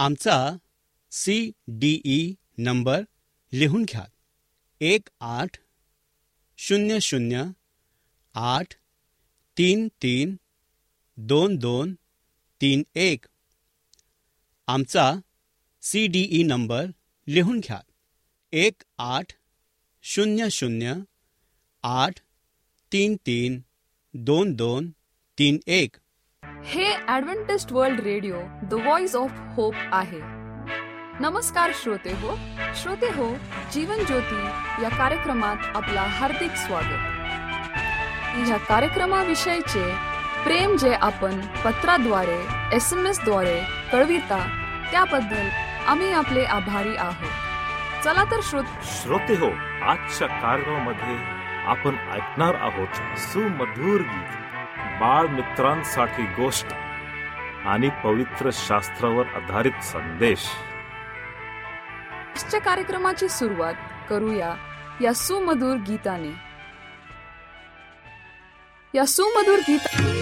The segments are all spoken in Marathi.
आमचा सी डी ई नंबर लिहून घ्या. एक आठ शून्य शून्य आठ तीन तीन दोन दोन तीन एक. आमचा सी डी ई नंबर लिहून घ्या. एक आठ शून्य शून्य आठ तीन तीन दोन दोन तीन एक. हे adventist world radio the voice of hope आहे. नमस्कार श्रोते हो. श्रोते हो जीवन ज्योती या कार्यक्रमात आपला हार्दिक स्वागत. ह्या कार्यक्रमाविषयीचे प्रेम जे आपण पत्राद्वारे एस एम एसद्वारे कळविता त्याबद्दल आम्ही आपले आभारी आहोत. चला तर श्रोत श्रोते हो आजच्या कार्यक्रमामध्ये आपण ऐकणार आहोत सुमधुर गीत. बाळ मित्रांसाठी गोष्ट आणि पवित्र शास्त्रावर आधारित संदेश. आजच्या कार्यक्रमाची सुरुवात करूया या सुमधुर गीताने. या सुमधुर गीता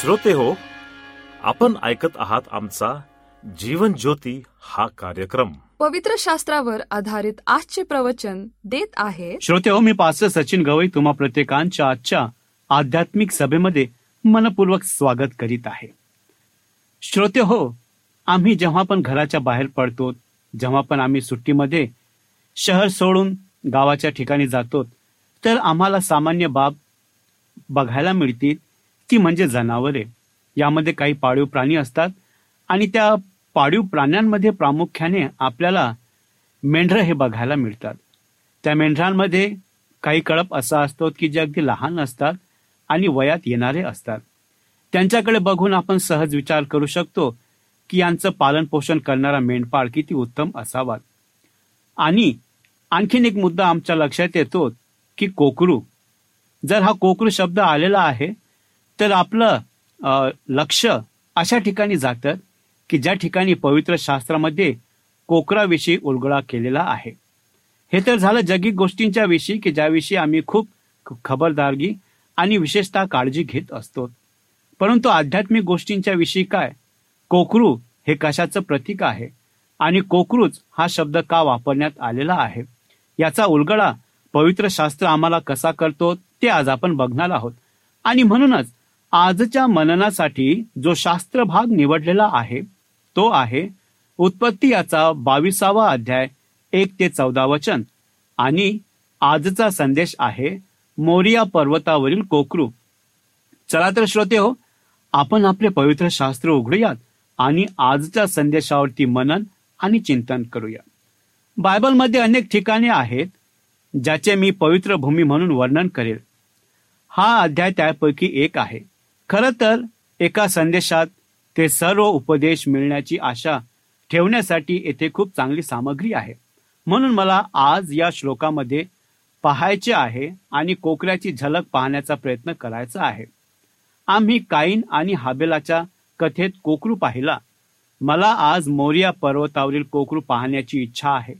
श्रोते हो आपण ऐकत आहात आमचा जीवन ज्योती हा कार्यक्रम. पवित्र शास्त्रावर आधारित आजचे प्रवचन देत आहे. श्रोते हो मी पास्टर सचिन गवई तुम्हा प्रत्येकांच्या आजच्या आध्यात्मिक सभेमध्ये मनपूर्वक स्वागत करीत आहे. श्रोते हो आम्ही जेव्हा पण घराच्या बाहेर पडतो जेव्हा पण आम्ही सुट्टीमध्ये शहर सोडून गावाच्या ठिकाणी जातो तर आम्हाला सामान्य बाब बघायला मिळतील ती म्हणजे जनावरे. यामध्ये काही पाळीव प्राणी असतात आणि त्या पाळीव प्राण्यांमध्ये प्रामुख्याने आपल्याला मेंढरं हे बघायला मिळतात. त्या मेंढरांमध्ये काही कळप असा असतो की जे अगदी लहान असतात आणि वयात येणारे असतात. त्यांच्याकडे बघून आपण सहज विचार करू शकतो की यांचं पालन पोषण करणारा मेंढपाळ किती उत्तम असावा आणि आणखीन एक मुद्दा आमच्या लक्षात येतो की कोकरू. जर हा कोकरू शब्द आलेला आहे तर आपलं लक्ष अशा ठिकाणी जातं की ज्या ठिकाणी पवित्र शास्त्रामध्ये कोकराविषयी उलगडा केलेला आहे. हे तर झालं जगिक गोष्टींच्या विषयी की ज्याविषयी आम्ही खूप खबरदारगी आणि विशेषतः काळजी घेत असतो. परंतु आध्यात्मिक गोष्टींच्या विषयी काय? कोकरू हे कशाचं प्रतीक आहे? आणि कोकरूच हा शब्द का वापरण्यात आलेला आहे? याचा उलगडा पवित्र शास्त्र आम्हाला कसा करतो ते आज आपण बघणार आहोत. आणि म्हणूनच आजच्या मननासाठी जो शास्त्र भाग निवडलेला आहे तो आहे उत्पत्ती याचा बावीसावा अध्याय एक ते चौदा वचन. आणि आजचा संदेश आहे मोरिया पर्वतावरील कोकरू. चला तर श्रोते हो आपण आपले पवित्र शास्त्र उघडूयात आणि आजच्या संदेशावरती मनन आणि चिंतन करूया. बायबलमध्ये अनेक ठिकाणे आहेत ज्याचे मी पवित्र भूमी म्हणून वर्णन करेल. हा अध्याय त्यापैकी एक आहे. खरं तर एका संदेशात ते सर्व उपदेश मिळण्याची आशा ठेवण्यासाठी येथे खूप चांगली सामग्री आहे. म्हणून मला आज या श्लोकामध्ये पाहायचे आहे आणि कोकऱ्याची झलक पाहण्याचा प्रयत्न करायचा आहे. आम्ही काईन आणि हाबेलाच्या कथेत कोकरू पाहिला. मला आज मोरिया पर्वतावरील कोकरू पाहण्याची इच्छा आहे.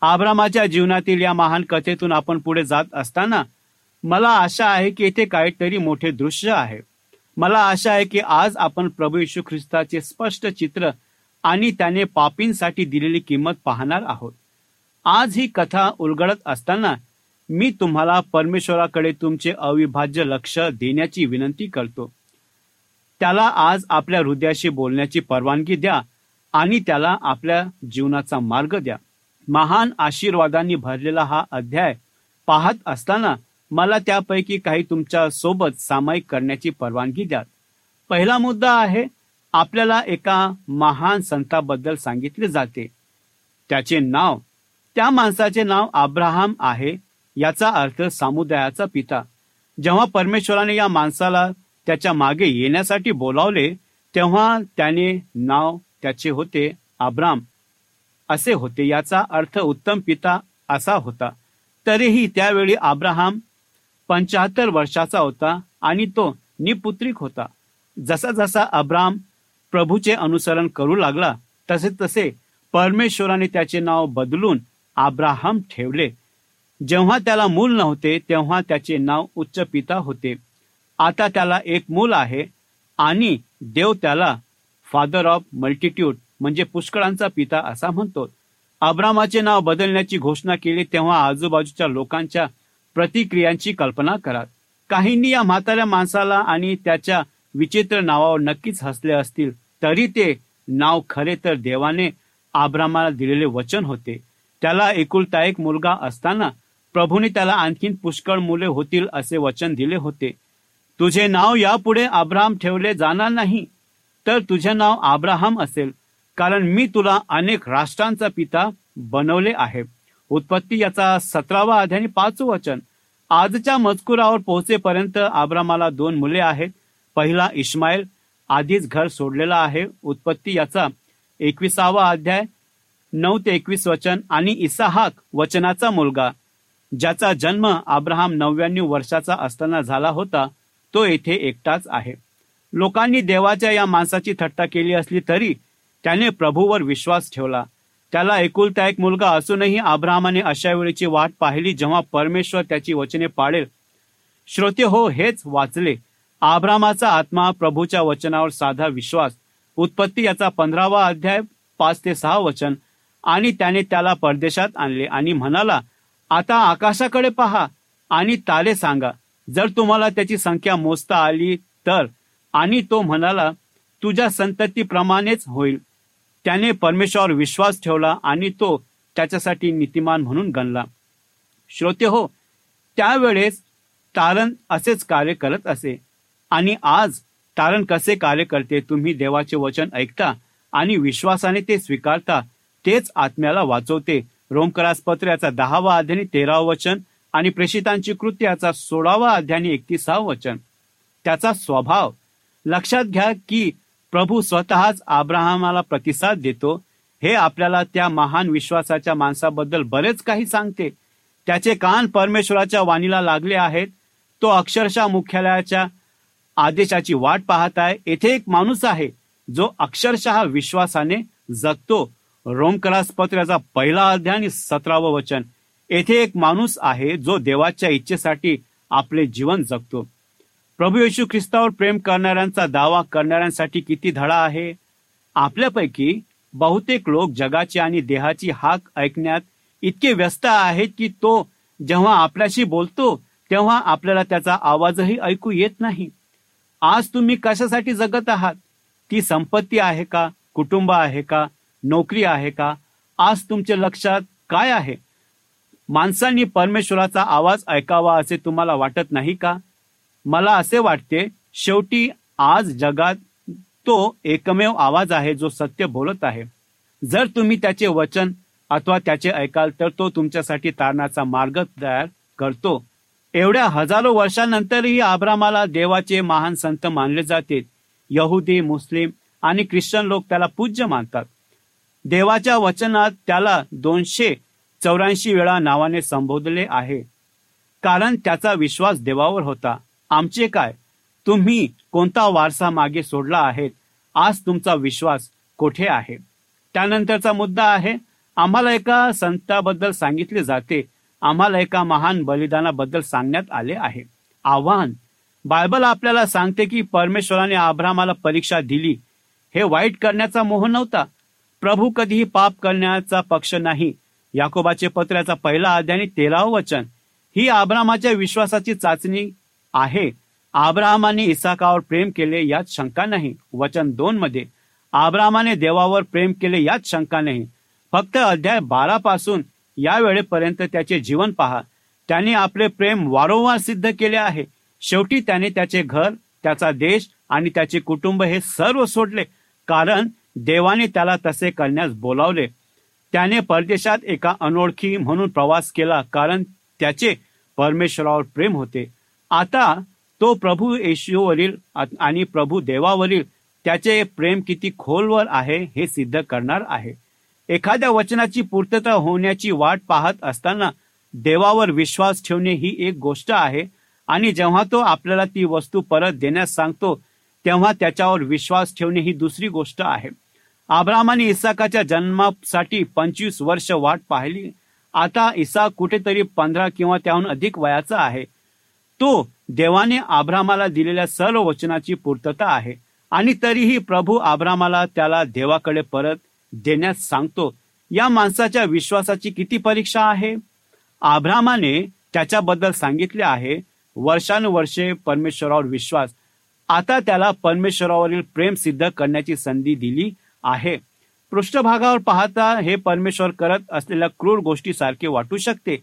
आब्रामाच्या जीवनातील या महान कथेतून आपण पुढे जात असताना मला आशा आहे की येथे काहीतरी मोठे दृश्य आहे. मला आशा आहे की आज आपण प्रभू येशू ख्रिस्ताचे स्पष्ट चित्र आणि त्याने पापींसाठी दिलेली किंमत पाहणार आहोत. आज ही कथा उलगडत असताना मी तुम्हाला परमेश्वराकडे तुमचे अविभाज्य लक्ष देण्याची विनंती करतो. त्याला आज आपल्या हृदयाशी बोलण्याची परवानगी द्या आणि त्याला आपल्या जीवनाचा मार्ग द्या. महान आशीर्वादांनी भरलेला हा अध्याय पाहत असताना मला त्यापैकी काही तुमच्यासोबत सामायिक करण्याची परवानगी द्या पहिला मुद्दा आहे आपल्याला एका महान संताबद्दल सांगितले जाते. त्याचे नाव त्या माणसाचे नाव अब्राहम आहे याचा अर्थ समुदायाचा पिता. जेव्हा परमेश्वराने या माणसाला त्याच्यामागे येण्यासाठी बोलावले तेव्हा त्याने नाव त्याचे होते अब्राम असे होते याचा अर्थ उत्तम पिता असा होता. तरीही त्यावेळी अब्राहम पंचाहत्तर वर्षाचा होता आणि तो निपुत्रिक होता. जसा जसा अब्राम प्रभूचे अनुसरण करू लागला तसे तसे परमेश्वराने त्याचे नाव बदलून अब्राहम ठेवले. जेव्हा त्याला मूल नव्हते तेव्हा त्याचे नाव उच्च पिता होते. आता त्याला एक मूल आहे आणि देव त्याला फादर ऑफ मल्टिट्यूड म्हणजे पुष्कळांचा पिता असा म्हणतो. अब्रामाचे नाव बदलण्याची घोषणा केली तेव्हा आजूबाजूच्या लोकांच्या प्रतिक्रियांची कल्पना करा काहींनी या म्हाताऱ्या माणसाला आणि त्याच्या विचित्र नावावर नक्कीच हसले असतील तरी ते नाव खरे तर देवाने आब्रामाला दिलेले वचन होते. त्याला एकुलता एक मुलगा असताना प्रभूने त्याला आणखीन पुष्कळ मुले होतील असे वचन दिले होते. तुझे नाव यापुढे आब्राम ठेवले जाणार नाही. तर तुझे नाव अब्राहम असेल कारण मी तुला अनेक राष्ट्रांचा पिता बनवले आहे. उत्पत्ती याचा सतरावा अध्याय पाचवं वचन. आजच्या मजकुरावर पोहोचेपर्यंत आब्रामाला दोन मुले आहेत. पहिला इस्माईल आधीच घर सोडलेला आहे. उत्पत्ती याचा एकविसावा अध्याय नऊ ते एकवीस वचन आणि इसाहाक वचनाचा मुलगा. ज्याचा जन्म आब्राहम नव्याण्णव वर्षाचा असताना झाला होता तो येथे एकटाच आहे. लोकांनी देवाच्या या माणसाची थट्टा केली असली तरी त्याने प्रभूवर विश्वास ठेवला. त्याला एकुलता एक मुलगा असूनही आब्रामाने अशा वेळेची वाट पाहिली जेव्हा परमेश्वर त्याची वचने पाळेल. श्रोते हो हेच वाचले. आभ्रामाचा आत्मा प्रभूच्या वचनावर साधा विश्वास. उत्पत्ती याचा पंधरावा अध्याय पाच ते सहा वचन. आणि त्याने त्याला परदेशात आणले आणि म्हणाला आता आकाशाकडे पहा आणि तारे सांगा. जर तुम्हाला त्याची संख्या मोजता आली तर. आणि तो म्हणाला तुझ्या संततीप्रमाणेच होईल. त्याने परमेश्वरावर विश्वास ठेवला आणि तो त्याच्यासाठी नीतिमान म्हणून गणला. श्रोते हो त्यावेळेस तारण असेच कार्य करत असे. आणि आज तारण कसे कार्य करते तुम्ही देवाचे वचन ऐकता आणि विश्वासाने ते स्वीकारता तेच आत्म्याला वाचवते. रोमकरासपत्र याचा दहावा अध्यानी तेरावं वचन आणि प्रेषितांची कृती याचा सोळावा अध्यानी एकतीसावं वचन. त्याचा स्वभाव लक्षात घ्या की प्रभू स्वतःच आब्राहमाला प्रतिसाद देतो. हे आपल्याला त्या महान विश्वासाच्या माणसाबद्दल बरेच काही सांगते. त्याचे कान परमेश्वराच्या वाणीला लागले आहेत. तो अक्षरशः मुख्यालयाच्या आदेशाची वाट पाहत आहे. येथे एक माणूस आहे जो अक्षरशः विश्वासाने जगतो. रोमकरास पत्राचा पहिला अध्याय आणि सतरावं वचन. येथे एक माणूस आहे जो देवाच्या इच्छेसाठी आपले जीवन जगतो. प्रभू येशू ख्रिस्तावर प्रेम करणाऱ्यांचा दावा करणाऱ्यांसाठी किती धडा आहे? आपल्यापैकी बहुतेक लोक जगाची आणि देहाची हाक ऐकण्यात इतके व्यस्त आहेत की तो जेव्हा आपल्याशी बोलतो तेव्हा आपल्याला त्याचा आवाजही ऐकू येत नाही. आज तुम्ही कशासाठी जगत आहात? ती संपत्ती आहे का? कुटुंब आहे का? नोकरी आहे का? आज तुमच्या लक्षात काय आहे? माणसांनी परमेश्वराचा आवाज ऐकावा असे तुम्हाला वाटत नाही का? मला असे वाटते शेवटी आज जगात तो एकमेव आवाज आहे जो सत्य बोलत आहे. जर तुम्ही त्याचे वचन अथवा त्याचे ऐकाल तर तो तुमच्यासाठी तारणाचा मार्ग तयार करतो. एवढ्या हजारो वर्षांनंतरही आब्रामाला देवाचे महान संत मानले जाते. यहुदी मुस्लिम आणि ख्रिश्चन लोक त्याला पूज्य मानतात. देवाच्या वचनात त्याला दोनशे चौऱ्याऐंशी वेळा नावाने संबोधले आहे. कारण त्याचा विश्वास देवावर होता. आमचे काय? तुम्ही कोणता वारसा मागे सोडला आहे आज तुमचा विश्वास कोठे आहे? त्यानंतरचा मुद्दा आहे आम्हाला एका संताबद्दल सांगितले जाते. आम्हाला एका महान बलिदानाबद्दल सांगण्यात आले आहे. आव्हान. बायबल आपल्याला सांगते की परमेश्वराने आभ्रामाला परीक्षा दिली. हे वाईट करण्याचा मोह नव्हता. प्रभू कधीही पाप करण्याचा पक्ष नाही. याकोबाचे पत्राचा पहिला अध्याय तेरावं वचन ही आभ्रामाच्या विश्वासाची चाचणी आहे. आब्राहमाने इसाकावर प्रेम केले यात शंका नाही. वचन दोन मध्ये आब्रामाने देवावर प्रेम केले यात शंका नाही. फक्त अध्याय बारा पासून या वेळेपर्यंत त्याचे जीवन पहा. त्याने आपले प्रेम वारंवार सिद्ध केले आहे. शेवटी त्याने त्याचे घर त्याचा देश आणि त्याचे कुटुंब हे सर्व सोडले. कारण देवाने त्याला तसे करण्यास बोलावले. त्याने परदेशात एका अनोळखी म्हणून प्रवास केला. कारण त्याचे परमेश्वरावर प्रेम होते. आता तो प्रभू येशूवरील आणि प्रभू देवावरील त्याचे प्रेम किती खोलवर आहे हे सिद्ध करणार आहे. एखाद्या वचनाची पूर्तता होण्याची वाट पाहत असताना देवावर विश्वास ठेवणे ही एक गोष्ट आहे आणि जेव्हा तो आपल्याला ती वस्तू परत देण्यास सांगतो तेव्हा त्याच्यावर विश्वास ठेवणे ही दुसरी गोष्ट आहे. आब्रामाने इसाकाच्या जन्मासाठी पंचवीस वर्ष वाट पाहिली. आता इसाक कुठेतरी पंधरा किंवा त्याहून अधिक वयाचा आहे. तो देवाने आभ्रामाला दिलेल्या सर्व वचनाची पूर्तता आहे. आणि तरीही प्रभू आभ्रामाला त्याला देवाकडे परत देण्यास सांगतो. या माणसाच्या विश्वासाची किती परीक्षा आहे? आभ्रामाने त्याच्याबद्दल सांगितले आहे वर्षानुवर्षे परमेश्वरावर विश्वास. आता त्याला परमेश्वरावरील प्रेम सिद्ध करण्याची संधी दिली आहे. पृष्ठभागावर पाहता हे परमेश्वर करत असलेल्या क्रूर गोष्टीसारखे वाटू शकते.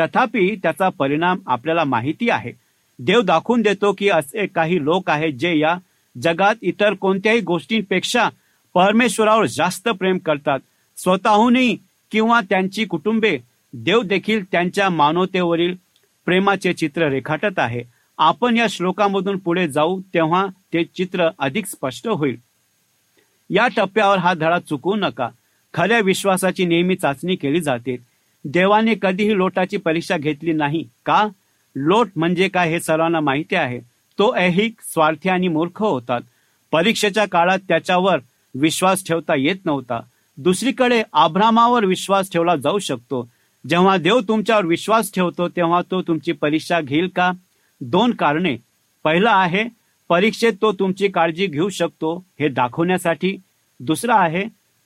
तथापि त्याचा परिणाम आपल्याला माहिती आहे. देव दाखवून देतो की असे काही लोक आहेत जे या जगात इतर कोणत्याही गोष्टींपेक्षा परमेश्वरावर जास्त प्रेम करतात. स्वतःहूनही किंवा त्यांची कुटुंबे देव देखील त्यांच्या मानवतेवरील प्रेमाचे चित्र रेखाटत आहे. आपण या श्लोकामधून पुढे जाऊ तेव्हा ते चित्र अधिक स्पष्ट होईल. या टप्प्यावर हा धडा चुकवू नका. खऱ्या विश्वासाची नेहमी चाचणी केली जाते. देवाने कधीही लोटाची परीक्षा घेतली नाही. का? लोट म्हणजे काय हे सर्वांना माहिती आहे. तो ऐहिक स्वार्थी आणि मूर्ख होतात. परीक्षेच्या काळात त्याच्यावर विश्वास ठेवता येत नव्हता. दुसरीकडे आभ्रामावर विश्वास ठेवला जाऊ शकतो. जेव्हा देव तुमच्यावर विश्वास ठेवतो तेव्हा तो तुमची परीक्षा घेईल का? दोन कारणे. पहिलं आहे परीक्षेत तो तुमची काळजी घेऊ शकतो हे दाखवण्यासाठी. दुसरा आहे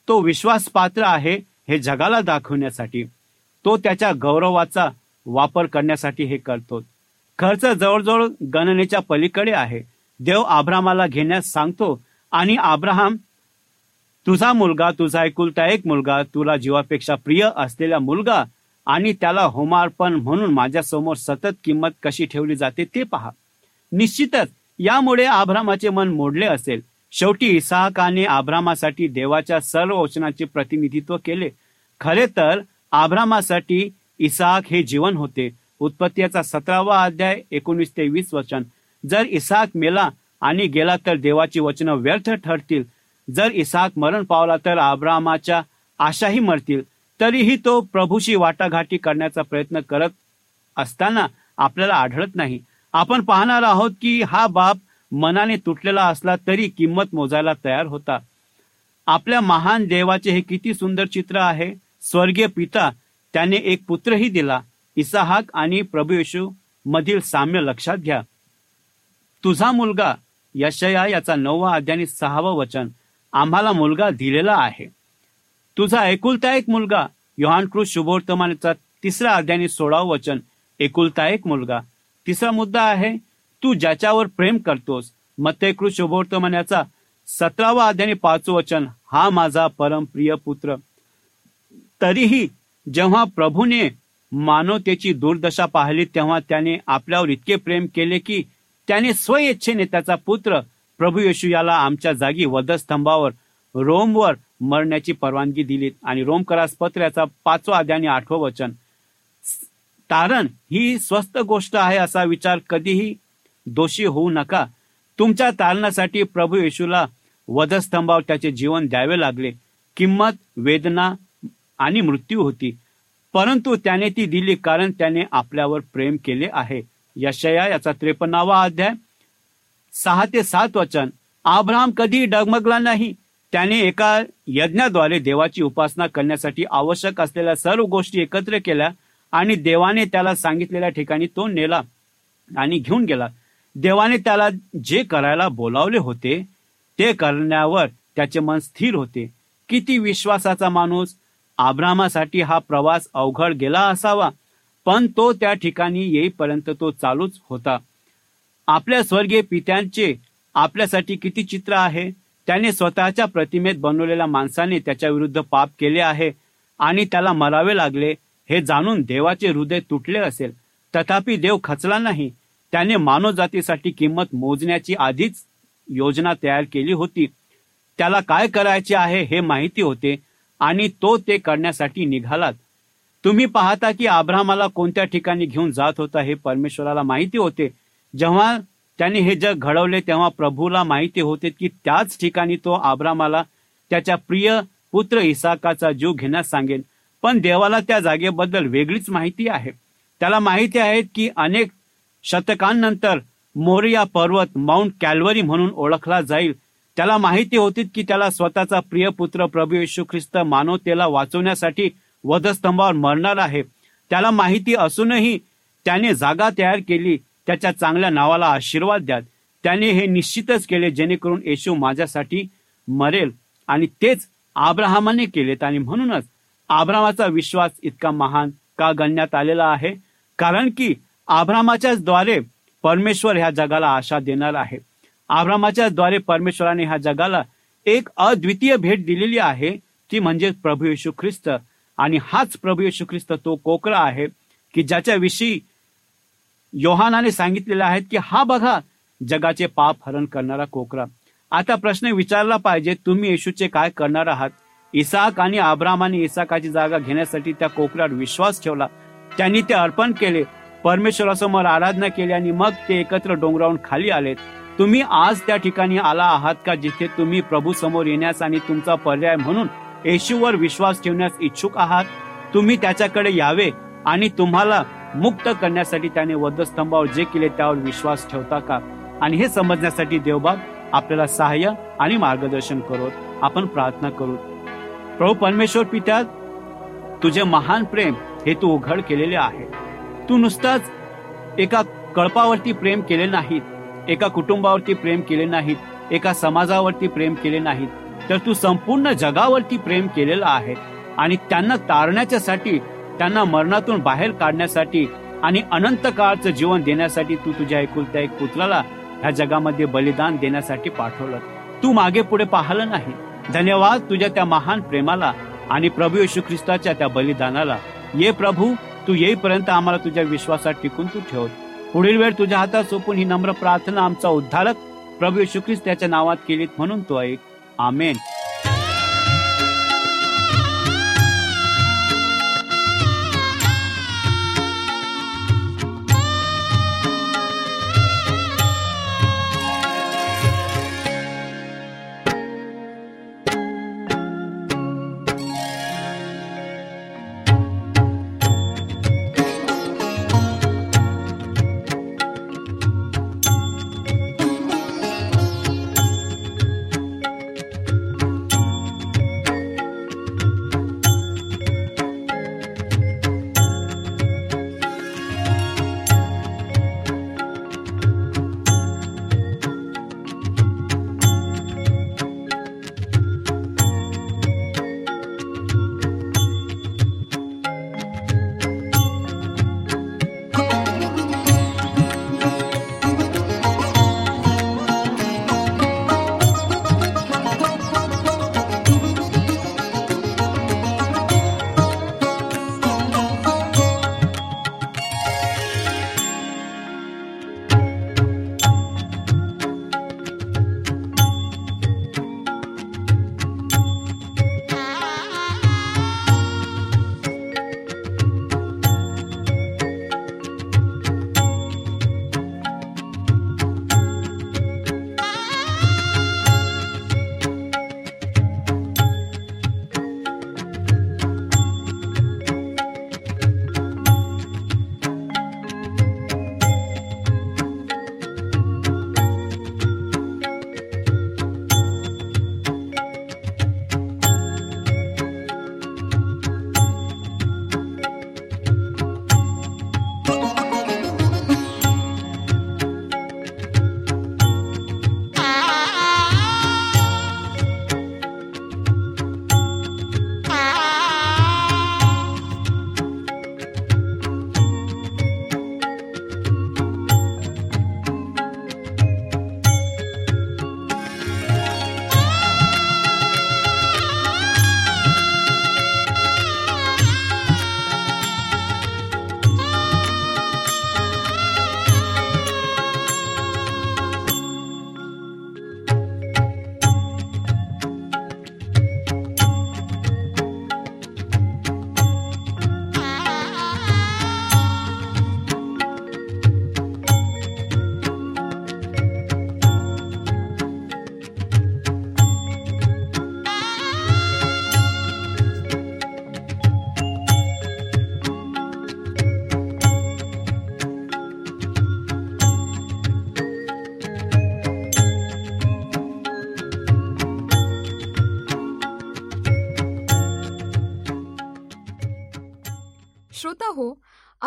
तो विश्वास पात्र आहे हे जगाला दाखवण्यासाठी. तो त्याच्या गौरवाचा वापर करण्यासाठी हे करतो. खर्च जवळजवळ गणनेच्या पलीकडे आहे. देव आब्रामाला घेण्यास सांगतो आणि आब्राहम तुझा मुलगा तुझा एकुलता एक मुलगा तुला जीवापेक्षा प्रिय असलेला मुलगा आणि त्याला होमार्पण म्हणून माझ्यासमोर सतत किंमत कशी ठेवली जाते ते पहा. निश्चितच यामुळे आभ्रामाचे मन मोडले असेल. शेवटी इसाहकाने आभ्रामासाठी देवाच्या सर्व वचनाचे प्रतिनिधित्व केले. खरे तर आभ्रामासाठी इसाक हे जीवन होते. उत्पत्तीचा सतरावा अध्याय एकोणीस ते वीस वचन. जर इसाक मेला आणि गेला तर देवाची वचनं व्यर्थ ठरतील. जर इसाक मरण पावला तर आब्रामाच्या आशाही मरतील. तरीही तो प्रभूशी वाटाघाटी करण्याचा प्रयत्न करत असताना आपल्याला आढळत नाही. आपण पाहणार आहोत की हा बाप मनाने तुटलेला असला तरी किंमत मोजायला तयार होता. आपल्या महान देवाचे हे किती सुंदर चित्र आहे. स्वर्गीय पिता त्याने एक पुत्रही दिला. इसाहाक आणि प्रभू येशू मधील साम्य लक्षात घ्या. तुझा मुलगा यशया याचा नववा अध्याय सहावं वचन आम्हाला मुलगा दिलेला आहे. तुझा एकुलता एक मुलगा योहानकृत शुभवर्तमानाचा तिसरा अध्याय सोळावं वचन एकुलता एक मुलगा. तिसरा मुद्दा आहे तू ज्याच्यावर प्रेम करतोस. मत्यकृत शुभवर्तमानाचा सतरावा अध्याय पाचवं वचन हा माझा परमप्रिय पुत्र. तरीही जेव्हा प्रभूने मानवतेची दुर्दशा पाहिली तेव्हा त्याने आपल्यावर इतके प्रेम केले की त्याने स्वइच्छेने त्याचा पुत्र प्रभू येशू याला आमच्या जागी वधस्तंभावर रोमवर मरण्याची परवानगी दिली. आणि रोमकरास पत्र याचा पाचवा आद्याने आठवं वचन. तारण ही स्वस्त गोष्ट आहे असा विचार कधीही दोषी होऊ नका. तुमच्या तारणासाठी प्रभू येशूला वधस्तंभावर त्याचे जीवन द्यावे लागले. किंमत वेदना आणि मृत्यू होती. परंतु त्याने ती दिली कारण त्याने आपल्यावर प्रेम केले आहे. यशया याचा त्रेपन्नावा अध्याय. सहा ते सात वचन. आब्राम कधी डगमगला नाही. त्याने एका यज्ञाद्वारे देवाची उपासना करण्यासाठी आवश्यक असलेल्या सर्व गोष्टी एकत्र केल्या आणि देवाने त्याला सांगितलेल्या ठिकाणी तो नेला आणि घेऊन गेला. देवाने त्याला जे करायला बोलावले होते ते करण्यावर त्याचे मन स्थिर होते. किती विश्वासाचा माणूस आब्रामासाठी हा प्रवास अवघड गेला असावा पण तो त्या ठिकाणी येईपर्यंत तो चालूच होता. आपल्या स्वर्गीय पित्यांचे आपल्यासाठी किती चित्र आहे? त्याने स्वतःच्या प्रतिमेत बनवलेल्या माणसाने त्याच्या विरुद्ध पाप केले आहे आणि त्याला मरावे लागले हे जाणून देवाचे हृदय तुटले असेल. तथापि देव खचला नाही. त्याने मानव जातीसाठी किंमत मोजण्याची आधीच योजना तयार केली होती. त्याला काय करायचे आहे हे माहिती होते. आणि तो ते करण्यासाठी निघालात. तुम्ही पाहता की आब्रामाला कोणत्या ठिकाणी घेऊन जात होता हे परमेश्वराला माहिती होते. जेव्हा त्याने हे जग घडवले तेव्हा प्रभूला माहिती होते की त्याच ठिकाणी तो आब्रामाला त्याच्या प्रिय पुत्र इसाकाचा जीव घेण्यास सांगेल पण देवाला त्या जागेबद्दल वेगळीच माहिती आहे. त्याला माहिती आहे की अनेक शतकांनंतर मोरिया पर्वत माउंट कॅल्वरी म्हणून ओळखला जाईल. त्याला माहिती होती की त्याला स्वतःचा प्रिय पुत्र प्रभू येशू ख्रिस्त मानवतेला वाचवण्यासाठी वधस्तंभावर मरणार आहे. त्याला माहिती असूनही त्याने जागा तयार केली. त्याच्या चांगल्या नावाला आशीर्वाद द्यात त्याने हे निश्चितच केले जेणेकरून येशू माझ्यासाठी मरेल. आणि तेच आब्राहमाने केलेत. आणि म्हणूनच आब्रामाचा विश्वास इतका महान का गणण्यात आलेला आहे? कारण की आब्रामाच्याच द्वारे परमेश्वर ह्या जगाला आशा देणार आहे. आब्रामाच्या द्वारे परमेश्वराने ह्या जगाला एक अद्वितीय भेट दिलेली आहे. ती म्हणजे प्रभू येशू ख्रिस्त. आणि हाच प्रभू येशू ख्रिस्त तो कोकरा आहे की ज्याच्याविषयी योहानाने सांगितलेले आहेत की हा बघा जगाचे पाप हरण करणारा कोकरा आता प्रश्न विचारला पाहिजे तुम्ही येशूचे काय करणार आहात? इसाक आणि आब्रामाने इसाकाची जागा घेण्यासाठी त्या कोकरावर विश्वास ठेवला. त्यांनी ते अर्पण केले. परमेश्वरासमोर आराधना केली आणि मग ते एकत्र डोंगरावून खाली आलेत. तुम्ही आज त्या ठिकाणी आला आहात का जिथे तुम्ही प्रभू समोर येण्यास आणि तुमचा पर्याय म्हणून येशूवर विश्वास ठेवण्यास इच्छुक आहात? तुम्ही त्याच्याकडे यावे आणि तुम्हाला मुक्त करण्यासाठी त्याने वधस्तंभावर जे केले त्यावर विश्वास ठेवता का? आणि हे समजण्यासाठी देवबाग आपल्याला सहाय्य आणि मार्गदर्शन करोत आपण प्रार्थना करू. प्रभू परमेश्वर पित्या तुझे महान प्रेम हे तू उघड केलेले आहे. तू नुसताच एका कळपावरती प्रेम केले नाहीत. एका कुटुंबावरती प्रेम केले नाहीत एका समाजावरती प्रेम केले नाहीत तर तू संपूर्ण जगावरती प्रेम केलेलं आहे. आणि त्यांना तारण्याच्यासाठी त्यांना मरणातून बाहेर काढण्यासाठी आणि अनंत काळचं जीवन देण्यासाठी तू तुझ्या एकुलत्या एक पुत्राला ह्या जगामध्ये बलिदान देण्यासाठी पाठवलं. तू मागे पुढे पाहिलं नाही. धन्यवाद तुझ्या त्या महान प्रेमाला आणि प्रभू येशू ख्रिस्ताच्या त्या बलिदानाला. ये प्रभू तू येईपर्यंत आम्हाला तुझ्या विश्वासात टिकून तू ठेवत पुढील वेळ तुझ्या हातात सोपून ही नम्र प्रार्थना आमचा उद्धारक प्रभू येशू ख्रिस्त त्याच्या नावात केलीत म्हणून तो ऐक. आमेन.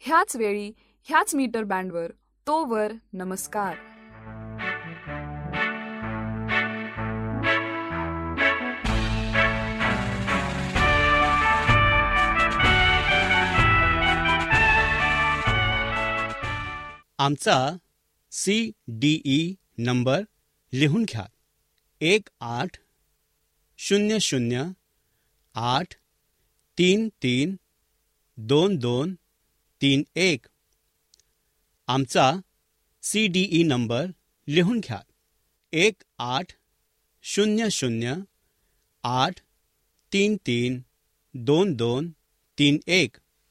ह्याच वेळी ह्याच मीटर बँडवर तोवर नमस्कार. आमचा सी डी ई नंबर लिहून घ्या. एक आठ शून्य शून्य आठ तीन तीन दोन दोन तीन एक. आमचा सी डी ई नंबर लिहून घ्या. एक आठ शून्य शून्य आठ तीन तीन दोन दोन तीन एक.